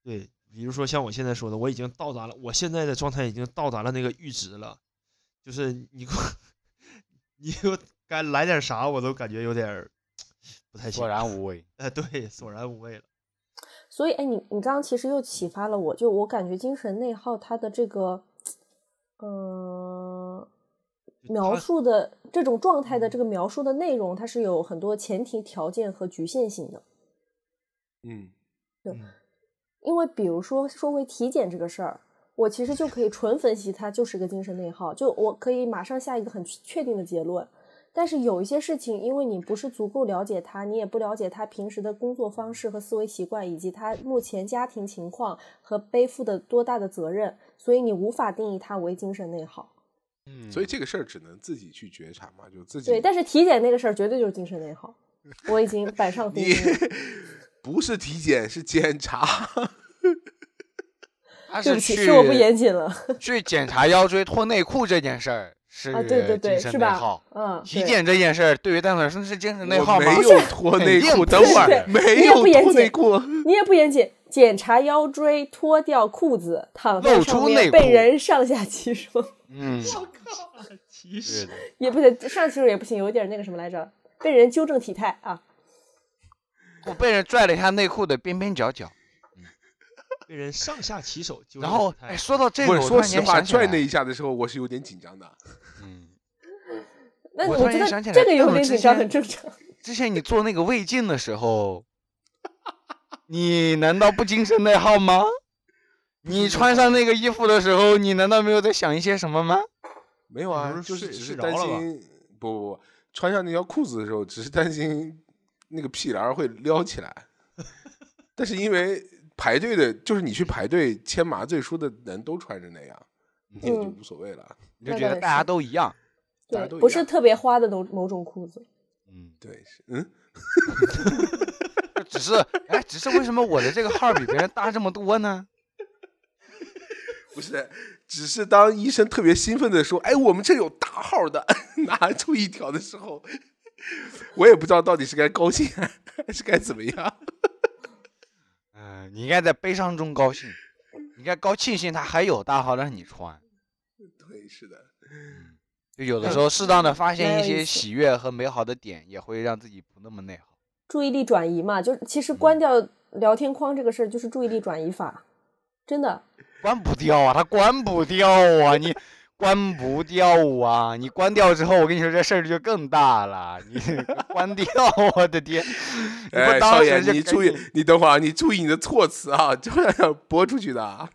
对，比如说像我现在说的，我已经到达了，我现在的状态已经到达了那个阈值了，就是你给我，你给我该来点啥，我都感觉有点儿 不太行索。然无味。哎，对，索然无味了。所以，哎，你你刚刚其实又启发了我，就我感觉精神内耗它的这个，嗯、就描述的这种状态的这个描述的内容，它是有很多前提条件和局限性的。嗯，嗯因为比如说说回体检这个事儿，我其实就可以纯分析它就是个精神内耗，就我可以马上下一个很确定的结论。但是有一些事情，因为你不是足够了解他，你也不了解他平时的工作方式和思维习惯，以及他目前家庭情况和背负的多大的责任，所以你无法定义他为精神内耗。嗯所以这个事儿只能自己去觉察嘛，就自己。对，但是体检那个事儿绝对就是精神内耗，我已经板上钉你钉了。不是体检是检查。他是对不起，去是我不严谨了。去检查腰椎脱内裤这件事儿是啊，对对对，精神是吧内耗？。嗯，体检这件事儿对于戴老师是精神内耗吗？没有 脱内裤，等会儿没有脱内裤。你也不严谨，检查腰椎，脱掉裤子，躺在露上出内裤面被人上下其手，嗯，我靠其实，也不行，上其手也不行，有点那个什么来着，被人纠正体态啊。我被人拽了一下内裤的边边角角，被人上下其手，就然后哎，说到这，个，我说实话，拽那一下的时候，我是有点紧张的。嗯，那我突我觉得然想起来这个有点紧张，很正常。之前你做那个胃镜的时候，你难道不精神内耗吗？你穿上那个衣服的时候，你难道没有在想一些什么吗？没有啊就是只是担心，不不不，穿上那条裤子的时候，只是担心那个屁帘会撩起来。但是因为排队的，就是你去排队签麻醉书的人都穿着那样，你也就嗯无所谓了。你就觉得大家都一样，对大家都，不是特别花的某某种裤子。嗯，对，是嗯，只是哎，只是为什么我的这个号比别人大这么多呢？不是，只是当医生特别兴奋的说：“哎，我们这有大号的，拿出一条的时候，我也不知道到底是该高兴还是该怎么样。嗯、你应该在悲伤中高兴，你应该高庆幸他还有大号让你穿。对，是的，就有的时候适当的发现一些喜悦和美好的点，也会让自己不那么内耗。注意力转移嘛，就是其实嗯关掉聊天框这个事儿，就是注意力转移法，真的。关不掉啊，他关不掉啊，你关不掉啊，你关掉之后，我跟你说这事儿就更大了，你 关掉，我的天！哎，当少爷，时就赶你注意，你等会儿啊，你注意你的措辞啊，这样要播出去的啊。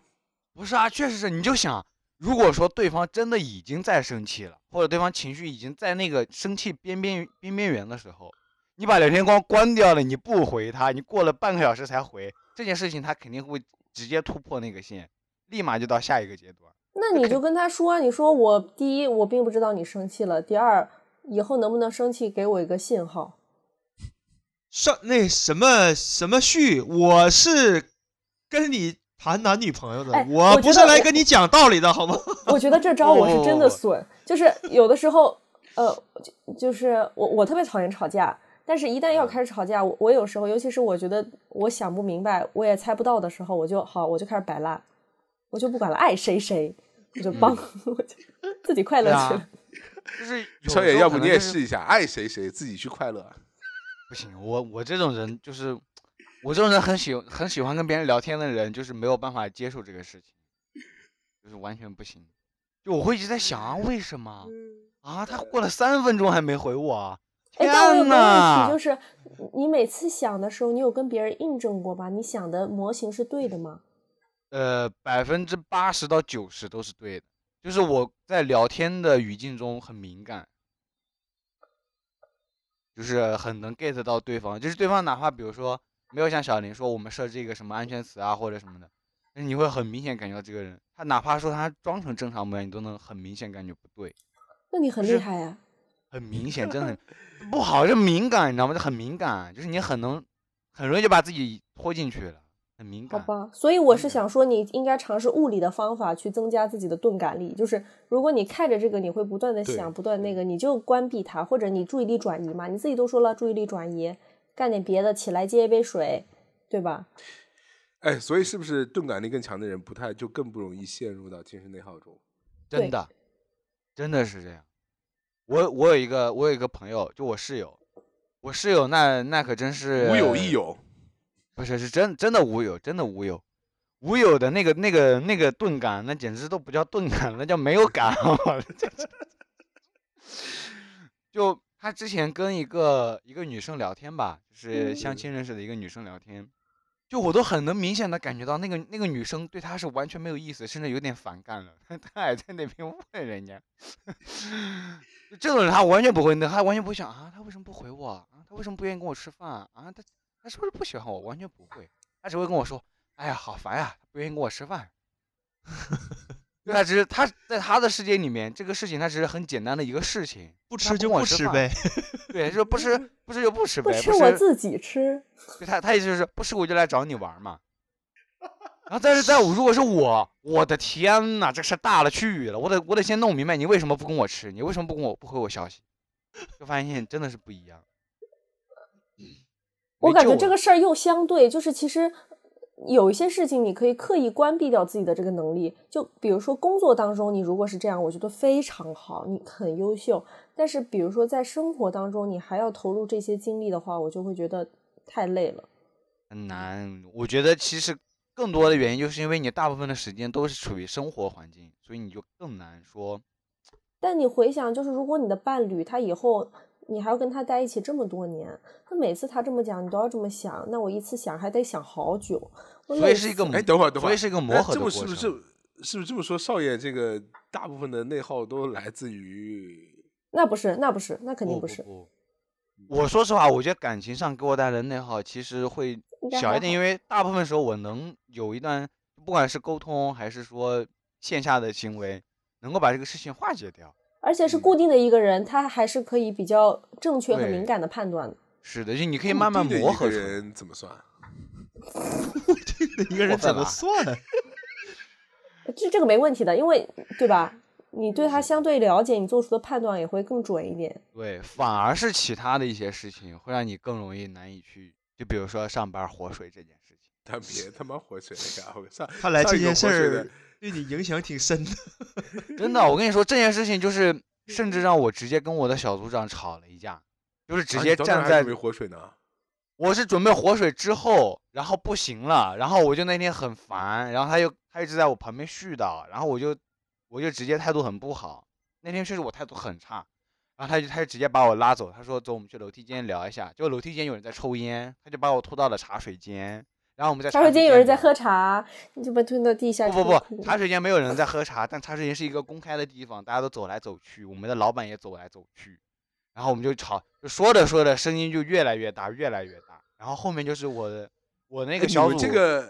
不是啊，确实是，你就想，如果说对方真的已经在生气了，或者对方情绪已经在那个生气边边边边缘的时候，你把聊天框关掉了，你不回他，你过了半个小时才回，这件事情他肯定会直接突破那个线，立马就到下一个阶段。那你就跟他说，你说我第一，我并不知道你生气了；第二，以后能不能生气，给我一个信号。上那什么什么旭，我是跟你谈男女朋友的，哎我不是来跟你讲道理的，好吗？我觉得这招我是真的哦损，就是有的时候，呃，就就是我我特别讨厌吵架，但是一旦要开始吵架，我我有时候，尤其是我觉得我想不明白，我也猜不到的时候，我就好，我就开始摆烂，我就不管了，爱谁谁，我就帮，我就自己快乐对啊去了。就是有少爷，的时候要不你也试一下，爱谁谁，自己去快乐。不行，我我这种人就是，我这种人很喜很喜欢跟别人聊天的人，就是没有办法接受这个事情，就是完全不行。就我会一直在想啊，为什么啊？他过了三分钟还没回我啊，哎，但我有天个问题，呐！就是你每次想的时候，你有跟别人印证过吧？你想的模型是对的吗？呃，百分之八十到九十都是对的，就是我在聊天的语境中很敏感，就是很能 get 到对方，就是对方哪怕比如说没有像小林说我们设置一个什么安全词啊或者什么的，但是你会很明显感觉到这个人，他哪怕说他装成正常模样，你都能很明显感觉不对，那你很厉害呀、很明显，真的很不好，就敏感，你知道吗？就很敏感，就是你很能很容易就把自己拖进去了，很敏感。好吧，所以我是嗯想说，你应该尝试物理的方法去增加自己的钝感力。就是如果你看着这个，你会不断的想，不断那个，你就关闭它，或者你注意力转移嘛。你自己都说了，注意力转移，干点别的，起来接一杯水，对吧？哎，所以是不是钝感力更强的人，不太就更不容易陷入到精神内耗中？真的，真的是这样。我我有一个我有一个朋友，就我室友，我室友那那可真是无有亦，有，不是是真真的无有，真的无有，无有的那个那个那个钝感，那简直都不叫钝感，那叫没有感。就他之前跟一个一个女生聊天吧，就是相亲认识的一个女生聊天，就我都很能明显的感觉到那个那个女生对他是完全没有意思，甚至有点反感了。他还在那边问人家，就这种人他完全不会，他完全不会想啊，他为什么不回我啊？他为什么不愿意跟我吃饭啊？啊他他是不是不喜欢我？完全不会，他只会跟我说，哎呀，好烦呀，不愿意跟我吃饭。对他只是他在他的世界里面，这个事情他只是很简单的一个事情，不吃就我吃饭不吃呗。对，就不吃 不吃就不吃呗，不吃我自己吃。对他他意思就是不吃我就来找你玩嘛。然后但是在我如果是我，我的天呐，这事大了去了，我得我得先弄明白你为什么不跟我吃，你为什么不跟我不回我消息，就发现真的是不一样。我感觉这个事儿又相对，就是其实有一些事情你可以刻意关闭掉自己的这个能力，就比如说工作当中，你如果是这样，我觉得非常好，你很优秀。但是比如说在生活当中，你还要投入这些精力的话，我就会觉得太累了。很难。我觉得其实更多的原因就是因为你大部分的时间都是处于生活环境，所以你就更难说。但你回想，就是如果你的伴侣他以后你还要跟他在一起这么多年，那每次他这么讲，你都要这么想，那我一次想还得想好久，所以是一个死哎，等会儿，等会儿，所以是一个磨合的过程。这么是不是是不是这么说？少爷这个大部分的内耗都来自于那不是，那不是，那肯定不是。不我说实话，我觉得感情上给我带来的内耗其实会小一点，因为大部分时候我能有一段，不管是沟通还是说线下的行为，能够把这个事情化解掉。而且是嗯固定的一个人，他还是可以比较正确和敏感的判断的。是的，就你可以固慢慢定的一个磨合出来。人怎么算？固 定一个人怎么算？这这个没问题的，因为对吧？你对他相对了解，你做出的判断也会更准一点。对，反而是其他的一些事情会让你更容易难以去，就比如说上班活水这件事情。他别他妈活水了呀！我上 看来这件事儿活水的 对你影响挺深的。真的，我跟你说这件事情就是，甚至让我直接跟我的小组长吵了一架，就是直啊接站在准备活水呢？我是准备活水之后，然后不行了，然后我就那天很烦，然后他又他一直在我旁边絮叨，然后我就我就直接态度很不好，那天确实我态度很差，然后他就他就直接把我拉走，他说走，我们去楼梯间聊一下，结果楼梯间有人在抽烟，他就把我拖到了茶水间，然后我们在茶水间有人在喝茶，你就被推到地下不不不，茶水间没有人在喝茶，但茶水间是一个公开的地方，大家都走来走去，我们的老板也走来走去，然后我们就吵，就说着说着声音就越来越大，越来越大，然后后面就是我的我那那个小组，这个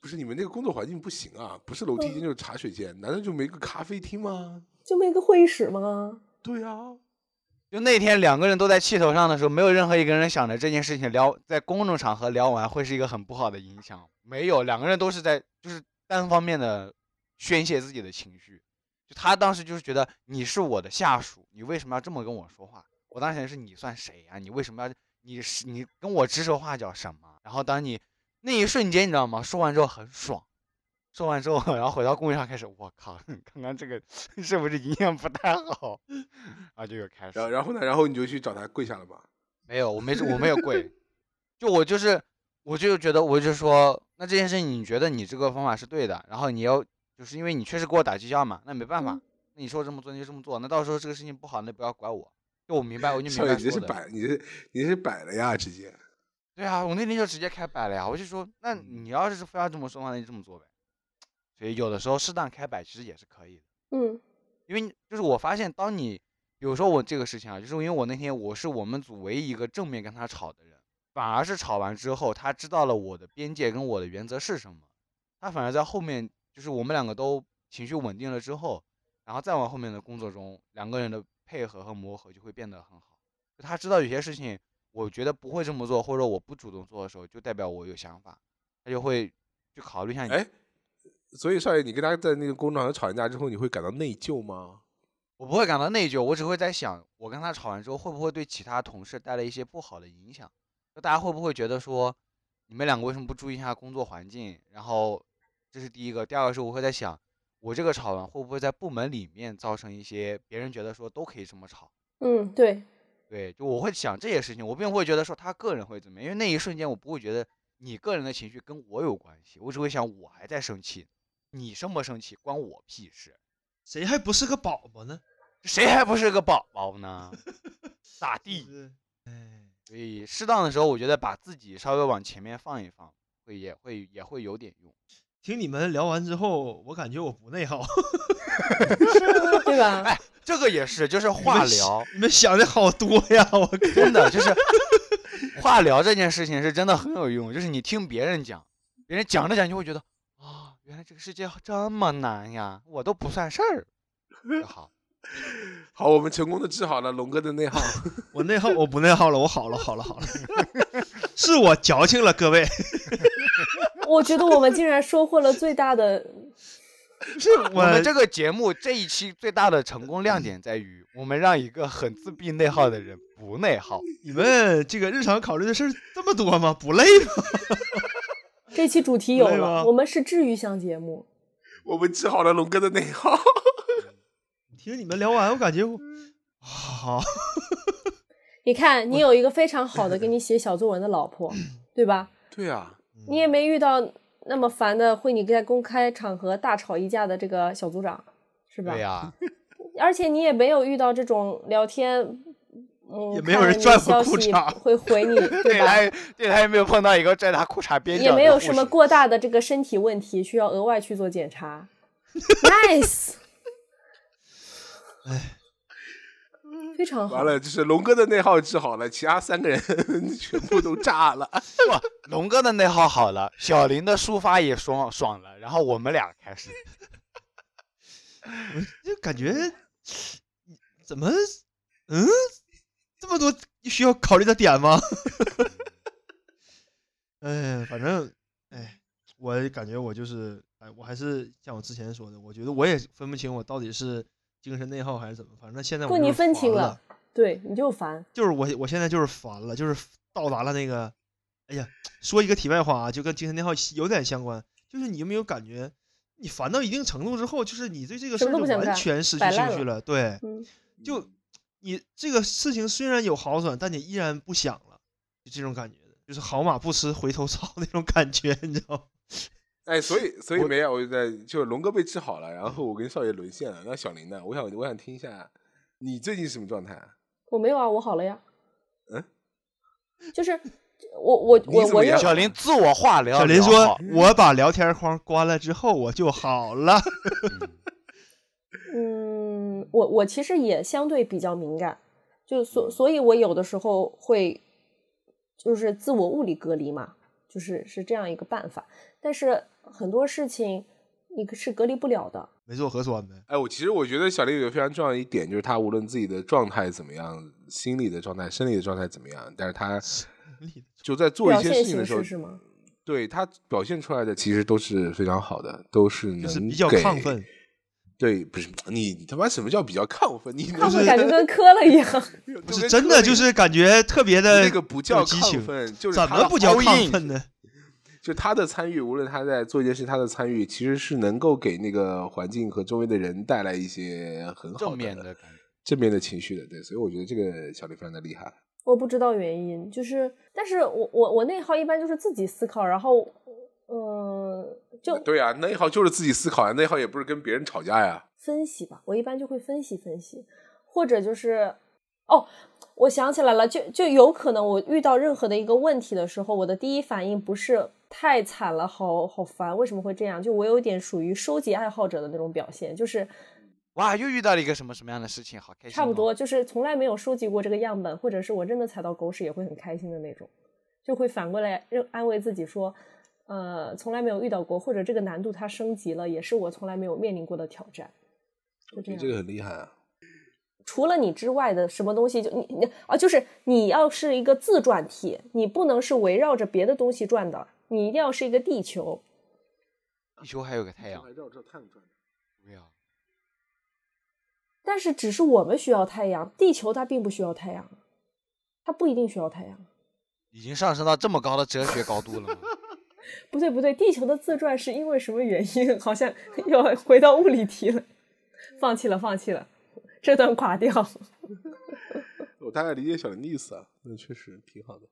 不是你们那个工作环境不行啊？不是楼梯嗯间就是茶水间，难道就没个咖啡厅吗？就没个会议室吗？对啊，就那天两个人都在气头上的时候，没有任何一个人想着这件事情聊在公众场合聊完会是一个很不好的影响，没有，两个人都是在就是单方面的宣泄自己的情绪。就他当时就是觉得你是我的下属，你为什么要这么跟我说话？我当时想的是你算谁呀、你为什么要你是你跟我指手画脚什么？然后当你那一瞬间你知道吗？说完之后很爽，说完之后 然后回到工位上开始，我靠，刚刚这个是不是营养不太好？然后就又开始然后然后呢？然后你就去找他跪下了吧？没有，我没我没有跪，就我就是我就觉得我就说，那这件事情你觉得你这个方法是对的，然后你要就是因为你确实给我打绩效嘛，那没办法，嗯那你说这么做你就这么做，那到时候这个事情不好，那不要怪我，就我明白，我就，明白。你这是摆，你这你这是摆了呀，直接。对啊，我那天就直接开摆了呀，我就说，那嗯你要是非要这么说的话，那就这么做呗。所以有的时候适当开摆其实也是可以的。嗯因为就是我发现，当你比如说我这个事情啊，就是因为我那天我是我们组唯一一个正面跟他吵的人，反而是吵完之后，他知道了我的边界跟我的原则是什么，他反而在后面就是我们两个都情绪稳定了之后，然后再往后面的工作中，两个人的配合和磨合就会变得很好。就他知道有些事情我觉得不会这么做，或者我不主动做的时候，就代表我有想法，他就会去考虑一下你。哎，所以少爷，你跟他在那个工作场吵完架之后，你会感到内疚吗？我不会感到内疚，我只会在想，我跟他吵完之后会不会对其他同事带来一些不好的影响？就大家会不会觉得说，你们两个为什么不注意一下工作环境？然后这是第一个，第二个是我会在想，我这个吵完会不会在部门里面造成一些别人觉得说都可以这么吵？嗯，对，对，就我会想这些事情，我并不会觉得说他个人会怎么样，因为那一瞬间我不会觉得你个人的情绪跟我有关系，我只会想我还在生气，你生不生气关我屁事。谁还不是个宝宝呢？谁还不是个宝宝呢？咋地？哎，所以适当的时候，我觉得把自己稍微往前面放一放，会也会也会有点用。听你们聊完之后，我感觉我不内耗。对吧？哎，这个也是，就是化疗，你们想的好多呀！我 靠真的就是化疗这件事情是真的很有用。就是你听别人讲，别人讲着讲，你就会觉得啊、原来这个世界这么难呀，我都不算事儿。好，好，我们成功的治好了龙哥的内耗。我内耗，我不内耗了，我好了，好了，好了，是我矫情了，各位。我觉得我们竟然收获了最大的，是我们这个节目这一期最大的成功亮点在于，我们让一个很自闭内耗的人不内耗。你们这个日常考虑的事儿这么多吗？不累吗？这期主题有了，我们是治愈向节目。我们治好了龙哥的内耗。听你们聊完，我感觉我 好，你看，你有一个非常好的给你写小作文的老婆，对吧？对啊，你也没遇到那么烦的会你在公开场合大吵一架的这个小组长，是吧？对呀、而且你也没有遇到这种聊天，嗯，也没有人拽我裤衩会回你，对？他也对他也没有碰到一个拽他裤衩边也没有什么过大的这个身体问题需要额外去做检查。nice，哎，非常好完。了，就是龙哥的内耗治好了，其他三个人全部都炸了。不，龙哥的内耗好了，小林的抒发也爽爽了，然后我们俩开始。就感觉怎么嗯这么多需要考虑的点吗？哎，反正哎，我感觉我就是哎，我还是像我之前说的，我觉得我也分不清我到底是精神内耗还是怎么，反正现在我不，你分清了，对，你就烦。就是我我现在就是烦了，就是到达了那个，哎呀，说一个题外话啊，就跟精神内耗有点相关，就是你有没有感觉，你烦到一定程度之后，就是你对这个事儿就完全失去兴趣了，对，嗯，就你这个事情虽然有好转，但你依然不想了，就这种感觉的，就是好马不吃回头草那种感觉，你知道吗？哎，所以所以没有，我就在就龙哥被治好了，然后我跟少爷沦陷了。那小林呢？我想我想听一下，你最近什么状态啊？我没有啊，我好了呀。嗯，就是我我我我认小林自我化疗，小林说：“我把聊天框关了之后，我就好了。嗯，我我其实也相对比较敏感，就所所以，我有的时候会就是自我物理隔离嘛，就是是这样一个办法。但是很多事情你是隔离不了的。没做核酸呗。哎，我其实我觉得小丽有一个非常重要的一点，就是她无论自己的状态怎么样，心理的状态、生理的状态怎么样，但是她就在做一些事情的时候，是吗？对她表现出来的其实都是非常好的，都是能就是比较给亢奋。对，不是你你他妈什么叫比较亢奋？你亢奋感觉跟磕了一样。不是真的，就是感觉特别的那个不叫激情亢奋，就是怎么不叫亢奋呢？就他的参与，无论他在做一件事，他的参与其实是能够给那个环境和周围的人带来一些很好正面的。正面的情绪的。对，所以我觉得这个小李非常的厉害。我不知道原因，就是，但是我我我内耗一般就是自己思考，然后，嗯，就对啊，内耗就是自己思考呀，内耗也不是跟别人吵架呀。分析吧，我一般就会分析分析，或者就是，哦，我想起来了，就就有可能我遇到任何的一个问题的时候，我的第一反应不是太惨了，好好烦，为什么会这样？就我有点属于收集爱好者的那种表现，就是哇，又遇到了一个什么什么样的事情，好开心、哦。差不多，就是从来没有收集过这个样本，或者是我真的踩到狗屎也会很开心的那种，就会反过来认安慰自己说，呃，从来没有遇到过，或者这个难度它升级了，也是我从来没有面临过的挑战。就这样我觉得这个很厉害啊。除了你之外的什么东西，就你你啊，就是你要是一个自转体，你不能是围绕着别的东西转的，你一定要是一个地球。地球还有个太阳，绕着太阳转。没有、但是只是我们需要太阳，地球它并不需要太阳，它不一定需要太阳。已经上升到这么高的哲学高度了吗？不对不对，地球的自转是因为什么原因？好像又回到物理题了，放弃了放弃了，这段垮掉。我大概理解小林的意思啊，那确实挺好的。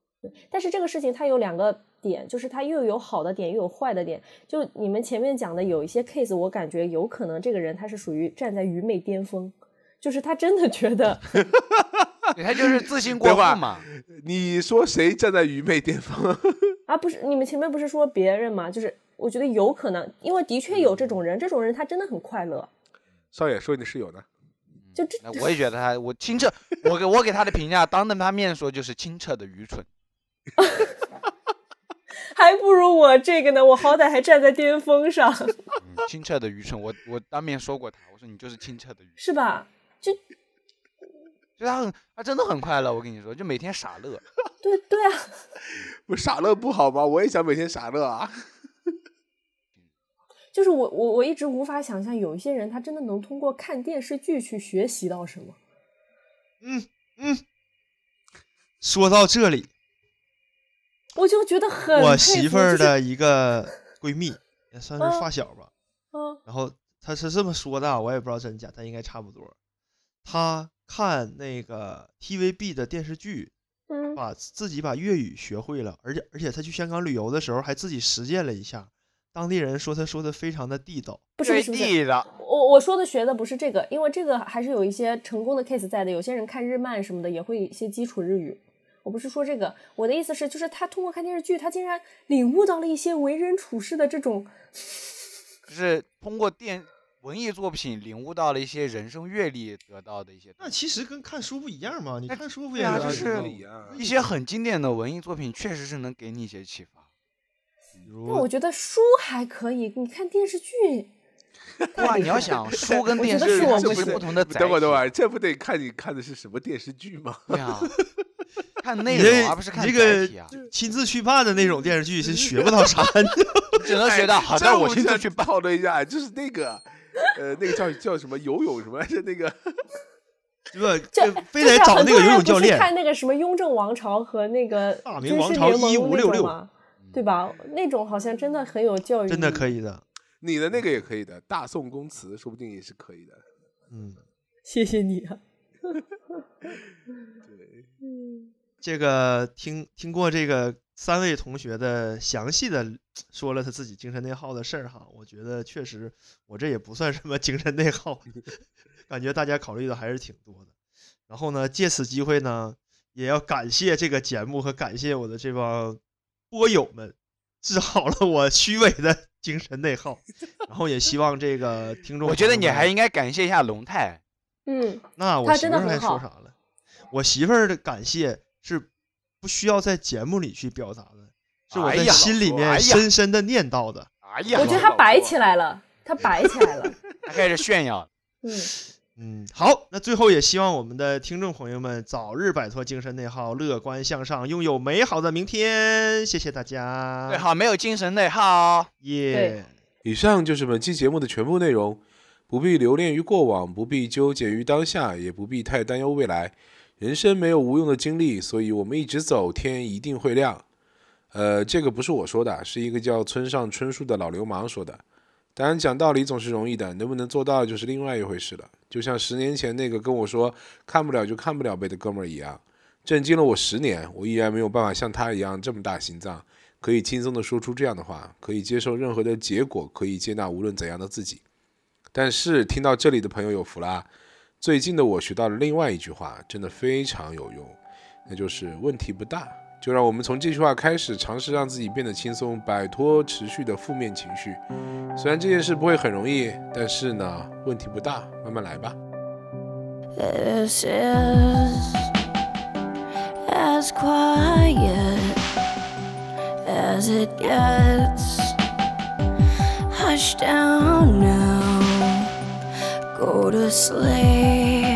但是这个事情它有两个点，就是它又有好的点，又有坏的点。就你们前面讲的有一些 case，我感觉有可能这个人他是属于站在愚昧巅峰，就是他真的觉得 对他就是自信过对吧度嘛。你说谁站在愚昧巅峰？啊，不是你们前面不是说别人吗？就是我觉得有可能，因为的确有这种人，这种人他真的很快乐。少爷说你的室友呢？就这那我也觉得他，我清澈，我给我给他的评价，当着他面说就是清澈的愚蠢。还不如我这个呢，我好歹还站在巅峰上，嗯，清澈的愚蠢，我我当面说过他，我说你就是清澈的愚蠢，是吧？就就他很他真的很快乐，我跟你说，就每天傻乐。对对啊，不傻乐不好吗？我也想每天傻乐啊。就是我我我一直无法想象有一些人他真的能通过看电视剧去学习到什么。嗯嗯，说到这里，我就觉得很我媳妇儿的一个闺蜜，也算是嗯发小吧。嗯然后她是这么说的啊，我也不知道真假，但应该差不多。她看那个 TVB 的电视剧，嗯把自己把粤语学会了，而且而且他去香港旅游的时候还自己实践了一下，当地人说他说的非常的地道。不是不是，地道，我我说的学的不是这个，因为这个还是有一些成功的 case 在的。有些人看日漫什么的也会一些基础日语。我不是说这个，我的意思是，就是他通过看电视剧，他竟然领悟到了一些为人处事的这种，就是通过电文艺作品领悟到了一些人生阅历得到的一些。那其实跟看书不一样嘛，你看书不对也是按啊就是一些很经典的文艺作品确实是能给你一些启发。那我觉得书还可以，你看电视剧，哇，你要想书跟我觉得电视它是是不行不同的载体。等会儿等会儿，这不得看你看的是什么电视剧吗？对啊，看内容而不是看这个体啊，亲自去办的那种电视剧是学不到啥，只能学到好这的，我亲自去报了一下，就是那个，呃，那个叫叫什么游泳什么来着？那个对吧？这就非得找那个游泳教练。看那个什么雍正王朝和那个大明王朝事联盟那种1566对吧？那种好像真的很有教育，真的可以的，你的那个也可以的，大宋宫词说不定也是可以的。嗯，谢谢你啊。对，嗯，这个听听过这个三位同学的详细的说了他自己精神内耗的事儿哈，我觉得确实我这也不算什么精神内耗，感觉大家考虑的还是挺多的。然后呢，借此机会呢，也要感谢这个节目和感谢我的这帮播友们，治好了我虚伪的精神内耗。然后也希望这个听众，我觉得你还应该感谢一下龙太，嗯，那我媳妇儿还说啥了？我媳妇儿的感谢是不需要在节目里去表达的，是我在心里面深深的念叨的。哎呀，我觉得他摆起来了，他摆起来了。他开始炫耀，嗯，嗯，好，那最后也希望我们的听众朋友们早日摆脱精神内耗，乐观向上，拥有美好的明天。谢谢大家。对，好，没有精神内耗。耶。以上就是本期节目的全部内容。不必留恋于过往，不必纠结于当下，也不必太担忧未来。人生没有无用的经历，所以我们一直走，天一定会亮。呃，这个不是我说的，是一个叫村上春树的老流氓说的。当然，讲道理总是容易的，能不能做到就是另外一回事了。就像十年前那个跟我说看不了就看不了呗的哥们儿一样，震惊了我十年，我依然没有办法像他一样这么大心脏，可以轻松地说出这样的话，可以接受任何的结果，可以接纳无论怎样的自己。但是听到这里的朋友有福啦，最近的我学到了另外一句话，真的非常有用，那就是问题不大。就让我们从这句话开始，尝试让自己变得轻松，摆脱持续的负面情绪。虽然这件事不会很容易，但是呢，问题不大，慢慢来吧。This is as quiet as it gets. Hush down now, go to sleep.